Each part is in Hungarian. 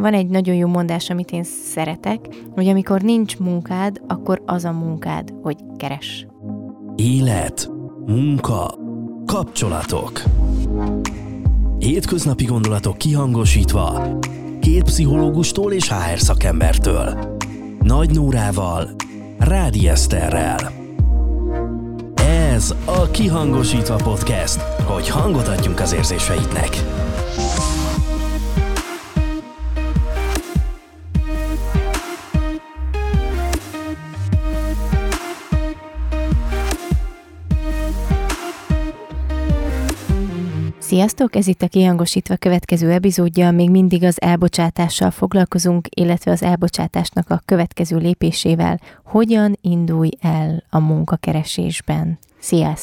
van egy nagyon jó mondás, amit én szeretek, hogy amikor nincs munkád, akkor az a munkád, hogy keres. Élet, munka, kapcsolatok. Hétköznapi gondolatok kihangosítva, két pszichológustól és HR szakembertől. Nagy Nórával, Rádi Eszterrel. Ez a Kihangosítva Podcast, hogy hangot adjunk az érzéseidnek. Sziasztok! Ez itt a Kihangosítva következő epizódja, még mindig az elbocsátással foglalkozunk, illetve az elbocsátásnak a következő lépésével. Hogyan indulj el a munkakeresésben? Szia!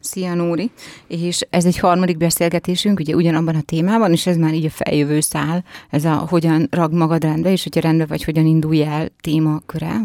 Szia, Nóri! És ez egy harmadik beszélgetésünk, ugye ugyanabban a témában, és ez már így a feljövő szál, ez a hogyan rag magad rendbe, és hogyha rendbe vagy, hogyan indulj el témaköre,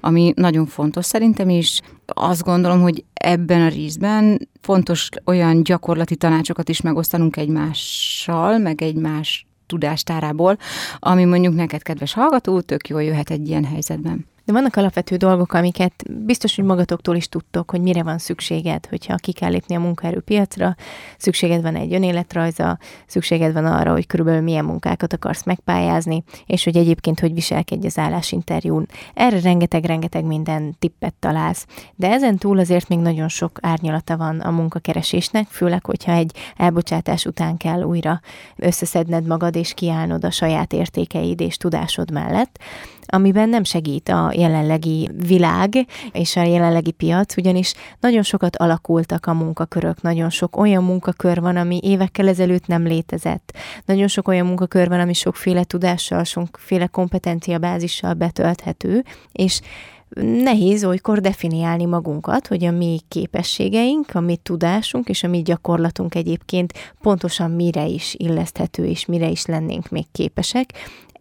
ami nagyon fontos szerintem, és azt gondolom, hogy ebben a részben fontos olyan gyakorlati tanácsokat is megosztanunk egymással, meg egymás tudástárából, ami mondjuk neked, kedves hallgató, tök jól jöhet egy ilyen helyzetben. De vannak alapvető dolgok, amiket biztos, hogy magatoktól is tudtok, hogy mire van szükséged, hogyha ki kell lépni a munkaerőpiacra, szükséged van egy önéletrajza, szükséged van arra, hogy körülbelül milyen munkákat akarsz megpályázni, és hogy egyébként hogy viselkedj az állásinterjún. Erre rengeteg-rengeteg minden tippet találsz. De ezen túl azért még nagyon sok árnyalata van a munkakeresésnek, főleg, hogyha egy elbocsátás után kell újra összeszedned magad és kiállnod a saját értékeid és tudásod mellett amiben nem segít a jelenlegi világ és a jelenlegi piac, ugyanis nagyon sokat alakultak a munkakörök, nagyon sok olyan munkakör van, ami évekkel ezelőtt nem létezett. Nagyon sok olyan munkakör van, ami sokféle tudással, sokféle kompetenciabázissal betölthető, és nehéz olykor definiálni magunkat, hogy a mi képességeink, a mi tudásunk és a mi gyakorlatunk egyébként pontosan mire is illeszthető és mire is lennénk még képesek,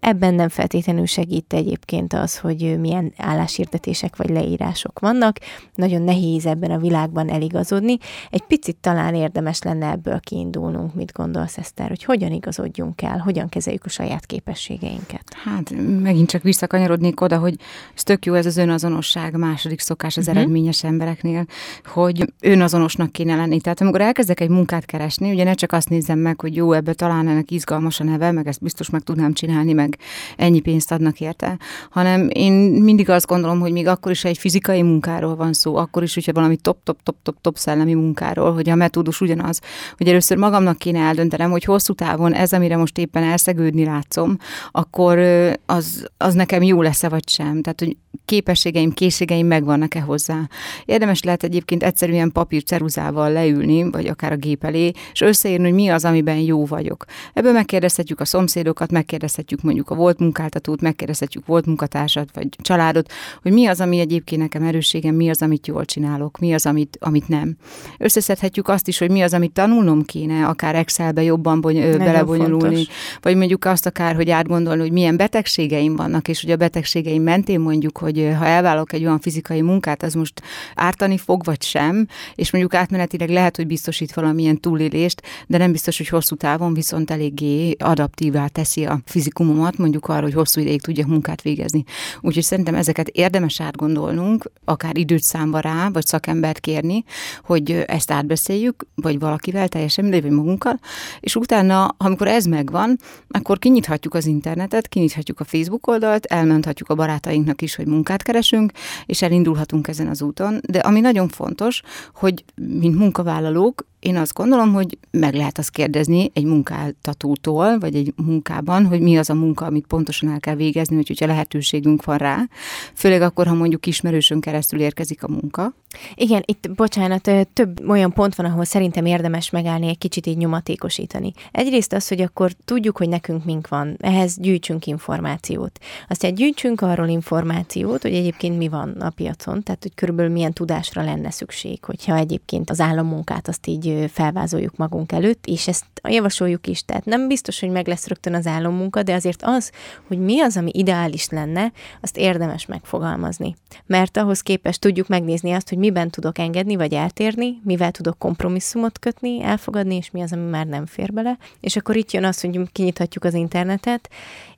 Ebben nem feltétlenül segít egyébként az, hogy milyen álláshirdetések vagy leírások vannak. Nagyon nehéz ebben a világban eligazodni. Egy picit talán érdemes lenne ebből kiindulnunk. Mit gondolsz, Eszter, hogy hogyan igazodjunk el, hogyan kezeljük a saját képességeinket? Hát megint csak visszakanyarodnék oda, hogy ez tök jó ez az önazonosság, második szokás az uh-huh. eredményes embereknél, hogy önazonosnak kéne lenni. Tehát amikor elkezdek egy munkát keresni, ugye ne csak azt nézem meg, hogy jó, ebbe talán ennek izgalmas a neve, meg ezt biztos meg tudnám csinálni, meg ennyi pénzt adnak érte, hanem én mindig azt gondolom, hogy még akkor is egy fizikai munkáról van szó, akkor is, hogyha valami top-top-top-top-top szellemi munkáról, hogy a metódus ugyanaz, hogy először magamnak kéne eldöntenem, hogy hosszú távon ez, amire most éppen elszegődni látszom, akkor az, az nekem jó lesz-e vagy sem. Tehát, hogy képességeim, készségeim megvannak-e hozzá. Érdemes lehet egyébként egyszerűen papír ceruzával leülni, vagy akár a gép elé, és összeírni, hogy mi az, amiben jó vagyok. Ebből megkérdezhetjük a szomszédokat, megkérdezhetjük mondjuk a volt munkáltatót, megkérdezhetjük volt munkatársat, vagy családot, hogy mi az, ami egyébként nekem erősségem, mi az, amit jól csinálok, mi az, amit, amit nem. Összeszedhetjük azt is, hogy mi az, amit tanulnom kéne, akár Excelbe jobban bony, belebonyolulni, fontos. vagy mondjuk azt akár, hogy átgondolni, hogy milyen betegségeim vannak, és hogy a betegségeim mentén mondjuk, hogy ha elválok egy olyan fizikai munkát, az most ártani fog, vagy sem, és mondjuk átmenetileg lehet, hogy biztosít valamilyen túlélést, de nem biztos, hogy hosszú távon viszont eléggé adaptívá teszi a fizikumomat, mondjuk arra, hogy hosszú ideig tudjak munkát végezni. Úgyhogy szerintem ezeket érdemes átgondolnunk, akár időt számba rá, vagy szakembert kérni, hogy ezt átbeszéljük, vagy valakivel, teljesen mindegy, vagy magunkkal, és utána, amikor ez megvan, akkor kinyithatjuk az internetet, kinyithatjuk a Facebook oldalt, elmenthatjuk a barátainknak is, hogy munkát keresünk, és elindulhatunk ezen az úton. De ami nagyon fontos, hogy mint munkavállalók én azt gondolom, hogy meg lehet azt kérdezni egy munkáltatótól, vagy egy munkában, hogy mi az a munka, amit pontosan el kell végezni, hogy hogyha lehetőségünk van rá. Főleg akkor, ha mondjuk ismerősön keresztül érkezik a munka. Igen, itt, bocsánat, több olyan pont van, ahol szerintem érdemes megállni, egy kicsit így nyomatékosítani. Egyrészt az, hogy akkor tudjuk, hogy nekünk mink van, ehhez gyűjtsünk információt. Aztán gyűjtsünk arról információt, hogy egyébként mi van a piacon, tehát hogy körülbelül milyen tudásra lenne szükség, hogyha egyébként az állammunkát azt így felvázoljuk magunk előtt, és ezt javasoljuk is. Tehát nem biztos, hogy meg lesz rögtön az álommunka, de azért az, hogy mi az, ami ideális lenne, azt érdemes megfogalmazni. Mert ahhoz képest tudjuk megnézni azt, hogy miben tudok engedni, vagy eltérni, mivel tudok kompromisszumot kötni, elfogadni, és mi az, ami már nem fér bele. És akkor itt jön az, hogy kinyithatjuk az internetet,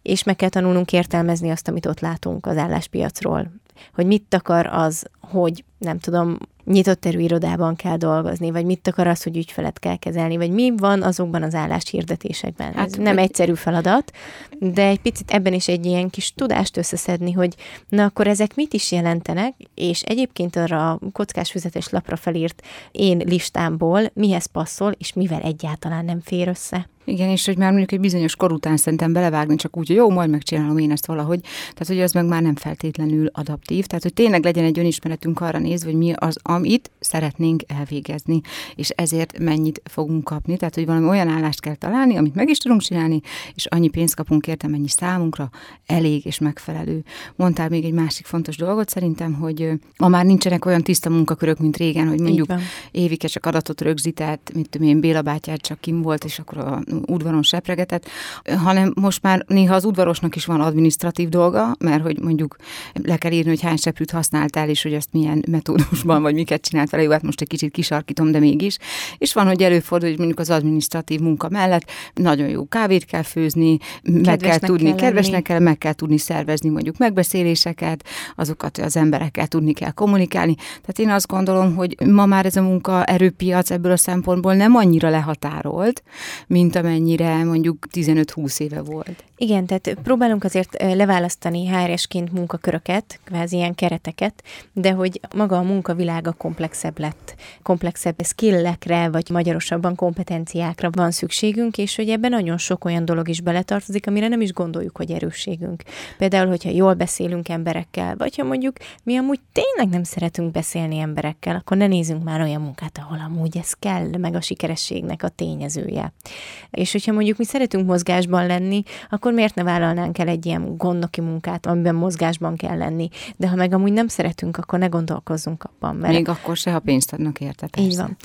és meg kell tanulnunk értelmezni azt, amit ott látunk az álláspiacról. Hogy mit akar az, hogy nem tudom, nyitott erőirodában kell dolgozni, vagy mit akar az, hogy ügyfelet kell kezelni, vagy mi van azokban az álláshirdetésekben. Hát, Ez nem hogy... egyszerű feladat, de egy picit ebben is egy ilyen kis tudást összeszedni, hogy na akkor ezek mit is jelentenek, és egyébként arra a kockás füzetes lapra felírt én listámból mihez passzol, és mivel egyáltalán nem fér össze. Igen, és hogy már mondjuk egy bizonyos kor után szerintem belevágni csak úgy, hogy jó, majd megcsinálom én ezt valahogy. Tehát, hogy az meg már nem feltétlenül adaptív. Tehát, hogy tényleg legyen egy önismeretünk arra nézve, hogy mi az, amit szeretnénk elvégezni, és ezért mennyit fogunk kapni. Tehát, hogy valami olyan állást kell találni, amit meg is tudunk csinálni, és annyi pénzt kapunk érte, mennyi számunkra elég és megfelelő. Mondtál még egy másik fontos dolgot szerintem, hogy ma már nincsenek olyan tiszta munkakörök, mint régen, hogy mondjuk évike csak adatot rögzített, mint tudom én, Béla bátyát csak kim volt, és akkor a udvaron sepregetett, hanem most már néha az udvarosnak is van administratív dolga, mert hogy mondjuk le kell írni, hogy hány seprűt használtál, és hogy azt milyen metódusban, vagy miket csinált vele, jó, hát most egy kicsit kisarkítom, de mégis. És van, hogy előfordul, hogy mondjuk az administratív munka mellett nagyon jó kávét kell főzni, kedvesnek meg kell tudni, kell kedvesnek kell, meg kell tudni szervezni mondjuk megbeszéléseket, azokat az emberekkel tudni kell kommunikálni. Tehát én azt gondolom, hogy ma már ez a munka erőpiac ebből a szempontból nem annyira lehatárolt, mint amennyire mondjuk 15-20 éve volt. Igen, tehát próbálunk azért leválasztani HR-esként munkaköröket, kvázi ilyen kereteket, de hogy maga a munkavilága komplexebb lett. Komplexebb skillekre, vagy magyarosabban kompetenciákra van szükségünk, és hogy ebben nagyon sok olyan dolog is beletartozik, amire nem is gondoljuk, hogy erősségünk. Például, hogyha jól beszélünk emberekkel, vagy ha mondjuk mi amúgy tényleg nem szeretünk beszélni emberekkel, akkor ne nézzünk már olyan munkát, ahol amúgy ez kell, meg a sikerességnek a tényezője. És hogyha mondjuk mi szeretünk mozgásban lenni, akkor miért ne vállalnánk el egy ilyen gondnoki munkát, amiben mozgásban kell lenni. De ha meg amúgy nem szeretünk, akkor ne gondolkozzunk abban. Mert... Még akkor se, ha pénzt adnak érte, persze. Így van.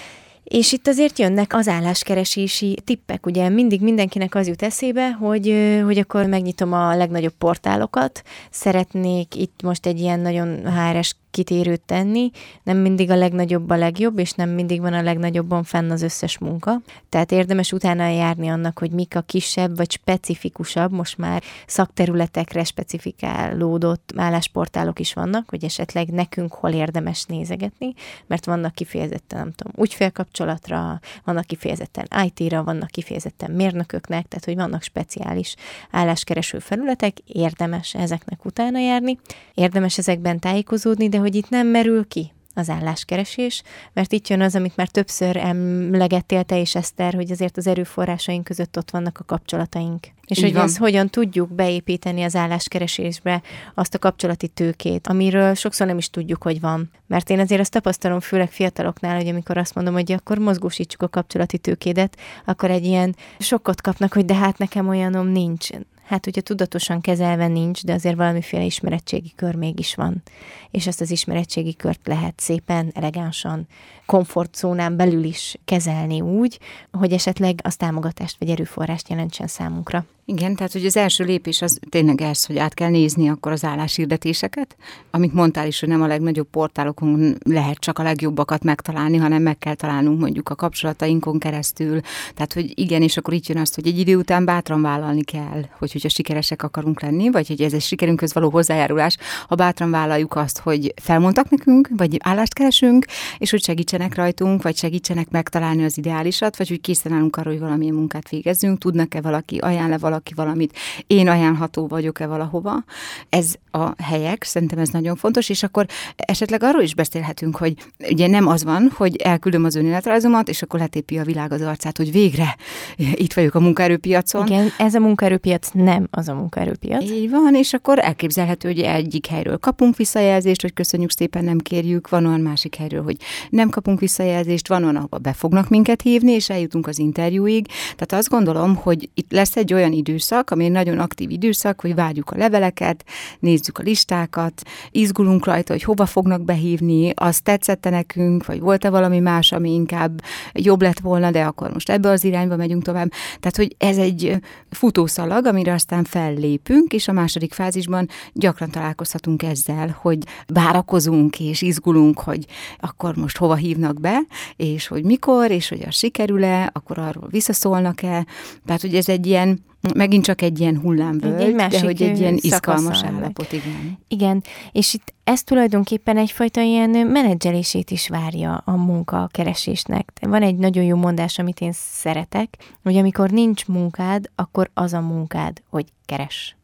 És itt azért jönnek az álláskeresési tippek, ugye mindig mindenkinek az jut eszébe, hogy, hogy akkor megnyitom a legnagyobb portálokat, szeretnék itt most egy ilyen nagyon HRS kitérőt tenni, nem mindig a legnagyobb a legjobb, és nem mindig van a legnagyobban fenn az összes munka. Tehát érdemes utána járni annak, hogy mik a kisebb vagy specifikusabb, most már szakterületekre specifikálódott állásportálok is vannak, hogy esetleg nekünk hol érdemes nézegetni, mert vannak kifejezetten, nem tudom, ügyfélkapcsolatra, vannak kifejezetten IT-ra, vannak kifejezetten mérnököknek, tehát hogy vannak speciális álláskereső felületek, érdemes ezeknek utána járni, érdemes ezekben tájékozódni, de hogy itt nem merül ki az álláskeresés, mert itt jön az, amit már többször emlegettél te és Eszter, hogy azért az erőforrásaink között ott vannak a kapcsolataink. És Így hogy van. ezt hogyan tudjuk beépíteni az álláskeresésbe azt a kapcsolati tőkét, amiről sokszor nem is tudjuk, hogy van. Mert én azért azt tapasztalom, főleg fiataloknál, hogy amikor azt mondom, hogy akkor mozgósítsuk a kapcsolati tőkédet, akkor egy ilyen sokkot kapnak, hogy de hát nekem olyanom nincs hát ugye tudatosan kezelve nincs, de azért valamiféle ismerettségi kör mégis van. És ezt az ismerettségi kört lehet szépen, elegánsan, komfortzónán belül is kezelni úgy, hogy esetleg az támogatást vagy erőforrást jelentsen számunkra. Igen, tehát hogy az első lépés az tényleg ez, hogy át kell nézni akkor az álláshirdetéseket, amit mondtál is, hogy nem a legnagyobb portálokon lehet csak a legjobbakat megtalálni, hanem meg kell találnunk mondjuk a kapcsolatainkon keresztül. Tehát, hogy igen, és akkor itt jön azt, hogy egy idő után bátran vállalni kell, hogy hogyha sikeresek akarunk lenni, vagy hogy ez egy sikerünkhöz való hozzájárulás, ha bátran vállaljuk azt, hogy felmondtak nekünk, vagy állást keresünk, és hogy segítsenek rajtunk, vagy segítsenek megtalálni az ideálisat, vagy hogy készen állunk arra, hogy valamilyen munkát végezzünk, tudnak-e valaki, ajánl-e valaki valamit, én ajánlható vagyok-e valahova. Ez a helyek, szerintem ez nagyon fontos, és akkor esetleg arról is beszélhetünk, hogy ugye nem az van, hogy elküldöm az önéletrajzomat, és akkor letépi a világ az arcát, hogy végre itt vagyok a munkaerőpiacon. Igen, ez a munkaerőpiac nem az a munkaerőpiac. Így van, és akkor elképzelhető, hogy egyik helyről kapunk visszajelzést, hogy köszönjük szépen, nem kérjük, van olyan másik helyről, hogy nem kapunk visszajelzést, van olyan, ahol be fognak minket hívni, és eljutunk az interjúig. Tehát azt gondolom, hogy itt lesz egy olyan időszak, ami nagyon aktív időszak, hogy várjuk a leveleket, nézzük a listákat, izgulunk rajta, hogy hova fognak behívni, az tetszette nekünk, vagy volt-e valami más, ami inkább jobb lett volna, de akkor most ebbe az irányba megyünk tovább. Tehát, hogy ez egy futószalag, amire amire aztán fellépünk, és a második fázisban gyakran találkozhatunk ezzel, hogy várakozunk és izgulunk, hogy akkor most hova hívnak be, és hogy mikor, és hogy az sikerül-e, akkor arról visszaszólnak-e. Tehát, hogy ez egy ilyen Megint csak egy ilyen hullámvölgy, egy, egy de hogy egy ilyen izgalmas állapot, igen. Igen, és itt ez tulajdonképpen egyfajta ilyen menedzselését is várja a munkakeresésnek. Van egy nagyon jó mondás, amit én szeretek, hogy amikor nincs munkád, akkor az a munkád, hogy keres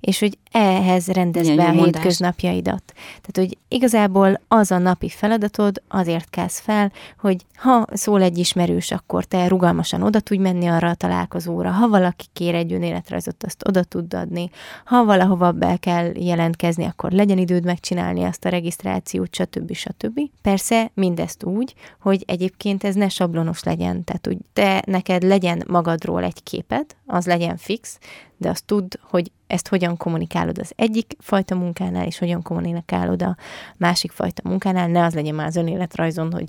és hogy ehhez rendezd be a hétköznapjaidat. Tehát, hogy igazából az a napi feladatod, azért kezd fel, hogy ha szól egy ismerős, akkor te rugalmasan oda tudj menni arra a találkozóra, ha valaki kér egy önéletrajzot, azt oda tud adni, ha valahova be kell jelentkezni, akkor legyen időd megcsinálni azt a regisztrációt, stb. stb. Persze mindezt úgy, hogy egyébként ez ne sablonos legyen, tehát hogy te neked legyen magadról egy képed, az legyen fix, de azt tudd, hogy ezt hogyan kommunikálod az egyik fajta munkánál, és hogyan kommunikálod a másik fajta munkánál, ne az legyen már az önéletrajzon, hogy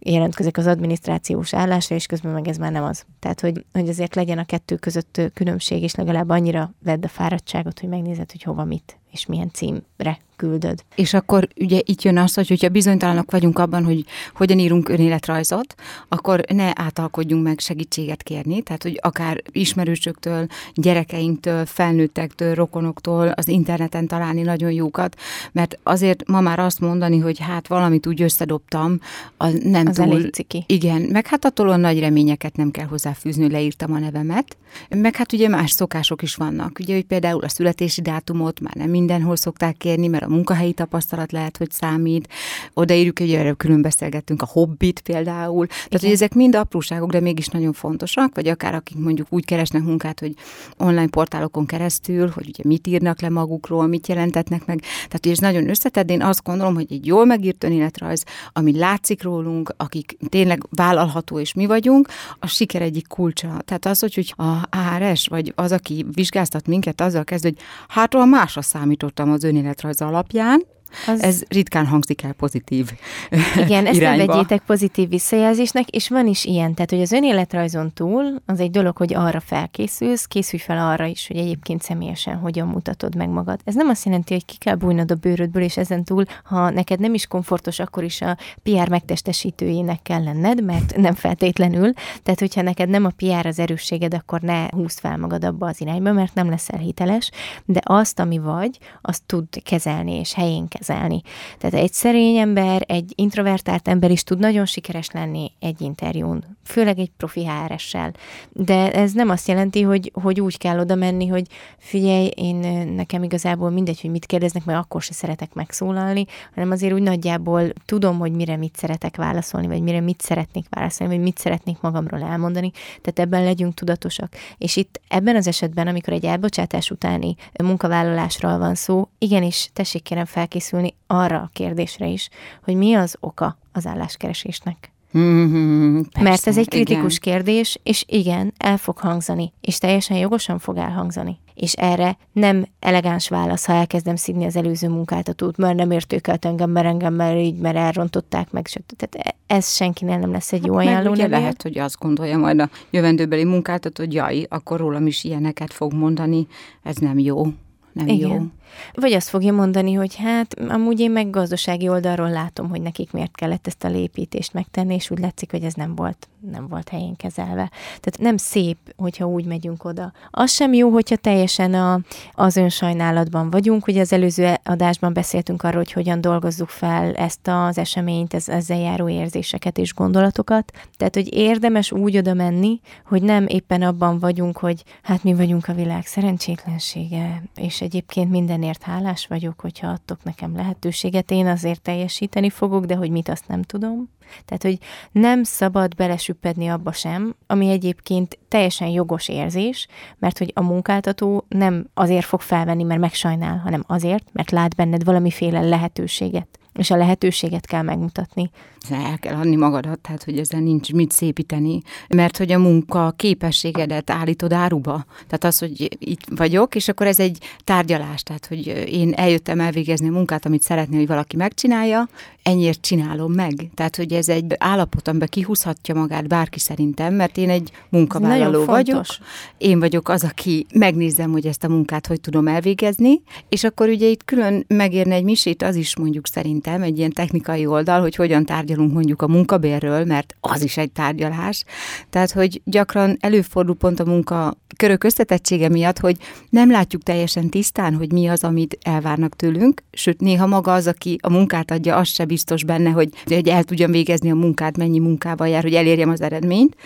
jelentkezik az adminisztrációs állásra, és közben meg ez már nem az. Tehát, hogy, hogy azért legyen a kettő között különbség, és legalább annyira vedd a fáradtságot, hogy megnézed, hogy hova mit és milyen címre küldöd. És akkor ugye itt jön az, hogy hogyha bizonytalanok vagyunk abban, hogy hogyan írunk önéletrajzot, akkor ne átalkodjunk meg segítséget kérni, tehát hogy akár ismerősöktől, gyerekeinktől, felnőttektől, rokonoktól az interneten találni nagyon jókat, mert azért ma már azt mondani, hogy hát valamit úgy összedobtam, az nem az túl... Elég ciki. Igen, meg hát attól a nagy reményeket nem kell hozzáfűzni, leírtam a nevemet, meg hát ugye más szokások is vannak, ugye, hogy például a születési dátumot már nem mindenhol szokták kérni, mert a munkahelyi tapasztalat lehet, hogy számít. Odaírjuk, hogy erről külön beszélgettünk, a hobbit például. Tehát, Igen. hogy ezek mind apróságok, de mégis nagyon fontosak, vagy akár akik mondjuk úgy keresnek munkát, hogy online portálokon keresztül, hogy ugye mit írnak le magukról, mit jelentetnek meg. Tehát, hogy ez nagyon összetett, én azt gondolom, hogy egy jól megírt önéletrajz, ami látszik rólunk, akik tényleg vállalható és mi vagyunk, a siker egyik kulcsa. Tehát az, hogy, a ARS, vagy az, aki vizsgáztat minket, azzal kezd, hogy hát a másra számít számítottam az önéletrajz alapján, az... Ez ritkán hangzik el pozitív Igen, ezt nem vegyétek pozitív visszajelzésnek, és van is ilyen, tehát hogy az önéletrajzon túl az egy dolog, hogy arra felkészülsz, készülj fel arra is, hogy egyébként személyesen hogyan mutatod meg magad. Ez nem azt jelenti, hogy ki kell bújnod a bőrödből, és ezen túl, ha neked nem is komfortos, akkor is a PR megtestesítőjének kell lenned, mert nem feltétlenül. Tehát, hogyha neked nem a PR az erősséged, akkor ne húzd fel magad abba az irányba, mert nem leszel hiteles, de azt, ami vagy, azt tud kezelni és helyén kezelni. Tehát egy szerény ember, egy introvertált ember is tud nagyon sikeres lenni egy interjún, főleg egy profi HRS-sel. De ez nem azt jelenti, hogy, hogy úgy kell oda menni, hogy figyelj, én nekem igazából mindegy, hogy mit kérdeznek, mert akkor se szeretek megszólalni, hanem azért úgy nagyjából tudom, hogy mire mit szeretek válaszolni, vagy mire mit szeretnék válaszolni, vagy mit szeretnék magamról elmondani. Tehát ebben legyünk tudatosak. És itt ebben az esetben, amikor egy elbocsátás utáni munkavállalásról van szó, igenis, tessék kérem felkészülni felkészülni arra a kérdésre is, hogy mi az oka az álláskeresésnek. Mm-hmm, persze, Mert ez egy kritikus igen. kérdés, és igen, el fog hangzani, és teljesen jogosan fog elhangzani. És erre nem elegáns válasz, ha elkezdem szidni az előző munkáltatót, mert nem értékelt engem, mert engem mert így, mert elrontották meg. Tehát e- ez senkinél nem lesz egy jó hát ajánló. Ugye lehet, hogy azt gondolja majd a jövendőbeli munkáltató, hogy jaj, akkor rólam is ilyeneket fog mondani, ez nem jó nem Igen. jó. Vagy azt fogja mondani, hogy hát amúgy én meg gazdasági oldalról látom, hogy nekik miért kellett ezt a lépítést megtenni, és úgy látszik, hogy ez nem volt, nem volt helyén kezelve. Tehát nem szép, hogyha úgy megyünk oda. Az sem jó, hogyha teljesen a, az önsajnálatban vagyunk. Ugye az előző adásban beszéltünk arról, hogy hogyan dolgozzuk fel ezt az eseményt, ez, ezzel járó érzéseket és gondolatokat. Tehát, hogy érdemes úgy oda menni, hogy nem éppen abban vagyunk, hogy hát mi vagyunk a világ szerencsétlensége, és egyébként mindenért hálás vagyok, hogyha adtok nekem lehetőséget, én azért teljesíteni fogok, de hogy mit azt nem tudom. Tehát, hogy nem szabad belesüppedni abba sem, ami egyébként teljesen jogos érzés, mert hogy a munkáltató nem azért fog felvenni, mert megsajnál, hanem azért, mert lát benned valamiféle lehetőséget és a lehetőséget kell megmutatni. El kell adni magadat, tehát hogy ezen nincs mit szépíteni, mert hogy a munka képességedet állítod áruba. Tehát az, hogy itt vagyok, és akkor ez egy tárgyalás, tehát hogy én eljöttem elvégezni a munkát, amit szeretném, hogy valaki megcsinálja, ennyiért csinálom meg. Tehát, hogy ez egy állapot, amiben kihúzhatja magát bárki szerintem, mert én egy munkavállaló vagyok. Én vagyok az, aki megnézem, hogy ezt a munkát hogy tudom elvégezni, és akkor ugye itt külön megérne egy misét az is mondjuk szerintem, egy ilyen technikai oldal, hogy hogyan tárgyalunk mondjuk a munkabérről, mert az is egy tárgyalás. Tehát, hogy gyakran előfordul pont a munka körök összetettsége miatt, hogy nem látjuk teljesen tisztán, hogy mi az, amit elvárnak tőlünk, sőt, néha maga az, aki a munkát adja, az se biztos benne, hogy, hogy el tudjam végezni a munkát, mennyi munkával jár, hogy elérjem az eredményt.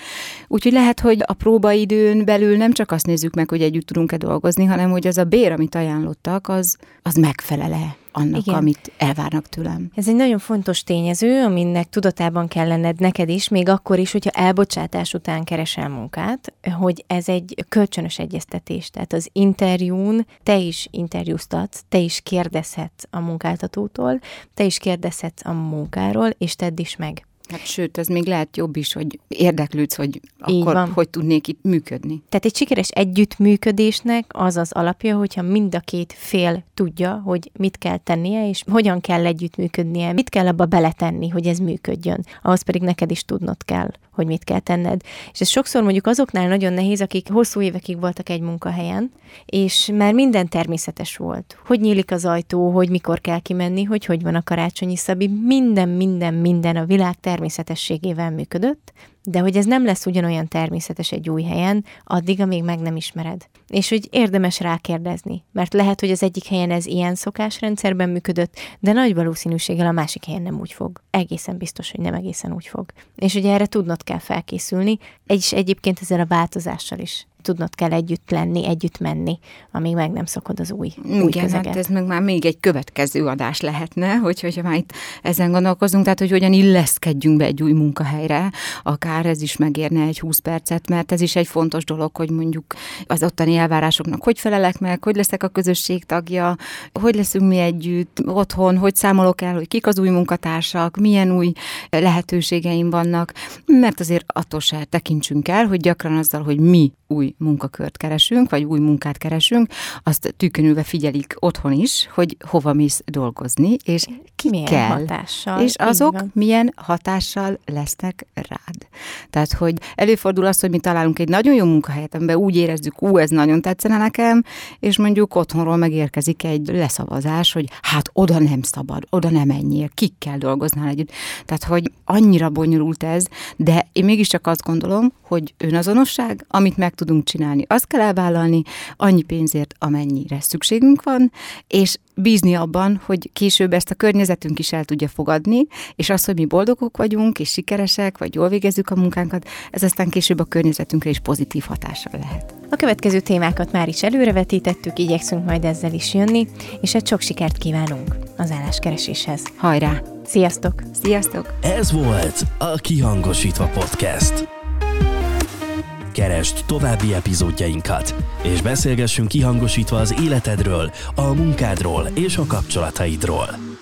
Úgyhogy lehet, hogy a próbaidőn belül nem csak azt nézzük meg, hogy együtt tudunk-e dolgozni, hanem hogy az a bér, amit ajánlottak, az, az megfelele annak, Igen. amit elvárnak tőlem. Ez egy nagyon fontos tényező, aminek tudatában kell lenned neked is, még akkor is, hogyha elbocsátás után keresel munkát, hogy ez egy kölcsönös egyeztetés. Tehát az interjún te is interjúztatsz, te is kérdezhetsz a munkáltatótól, te is kérdezhetsz a munkáról, és tedd is meg. Hát sőt, ez még lehet jobb is, hogy érdeklődsz, hogy akkor van. hogy tudnék itt működni. Tehát egy sikeres együttműködésnek az az alapja, hogyha mind a két fél tudja, hogy mit kell tennie, és hogyan kell együttműködnie, mit kell abba beletenni, hogy ez működjön. Ahhoz pedig neked is tudnod kell, hogy mit kell tenned. És ez sokszor mondjuk azoknál nagyon nehéz, akik hosszú évekig voltak egy munkahelyen, és már minden természetes volt. Hogy nyílik az ajtó, hogy mikor kell kimenni, hogy hogy van a karácsonyi szabi, minden, minden, minden a világ természetességével működött, de hogy ez nem lesz ugyanolyan természetes egy új helyen, addig, amíg meg nem ismered. És hogy érdemes rákérdezni, mert lehet, hogy az egyik helyen ez ilyen szokásrendszerben működött, de nagy valószínűséggel a másik helyen nem úgy fog. Egészen biztos, hogy nem egészen úgy fog. És ugye erre tudnod kell felkészülni, és egyébként ezzel a változással is tudnod kell együtt lenni, együtt menni, amíg meg nem szokod az új, Igen, új közeget. hát ez meg már még egy következő adás lehetne, hogy, hogyha már itt ezen gondolkozunk, tehát hogy hogyan illeszkedjünk be egy új munkahelyre, akár ez is megérne egy 20 percet, mert ez is egy fontos dolog, hogy mondjuk az ottani elvárásoknak hogy felelek meg, hogy leszek a közösség tagja, hogy leszünk mi együtt otthon, hogy számolok el, hogy kik az új munkatársak, milyen új lehetőségeim vannak, mert azért attól se tekintsünk el, hogy gyakran azzal, hogy mi új munkakört keresünk, vagy új munkát keresünk, azt tűkönülve figyelik otthon is, hogy hova mész dolgozni, és ki milyen kell. hatással. És azok milyen hatással lesznek rád. Tehát, hogy előfordul az, hogy mi találunk egy nagyon jó munkahelyet, amiben úgy érezzük, ú, ez nagyon tetszene nekem, és mondjuk otthonról megérkezik egy leszavazás, hogy hát oda nem szabad, oda nem menjél, kikkel dolgoznál együtt. Tehát, hogy annyira bonyolult ez, de én mégiscsak azt gondolom, hogy önazonosság, amit meg tudunk csinálni, azt kell elvállalni, annyi pénzért, amennyire szükségünk van, és bízni abban, hogy később ezt a környezetünk is el tudja fogadni, és az, hogy mi boldogok vagyunk, és sikeresek, vagy jól végezzük a munkánkat, ez aztán később a környezetünkre is pozitív hatással lehet. A következő témákat már is előrevetítettük, igyekszünk majd ezzel is jönni, és egy sok sikert kívánunk az álláskereséshez. Hajrá! Sziasztok! Sziasztok! Ez volt a Kihangosítva Podcast. Keresd további epizódjainkat, és beszélgessünk kihangosítva az életedről, a munkádról és a kapcsolataidról.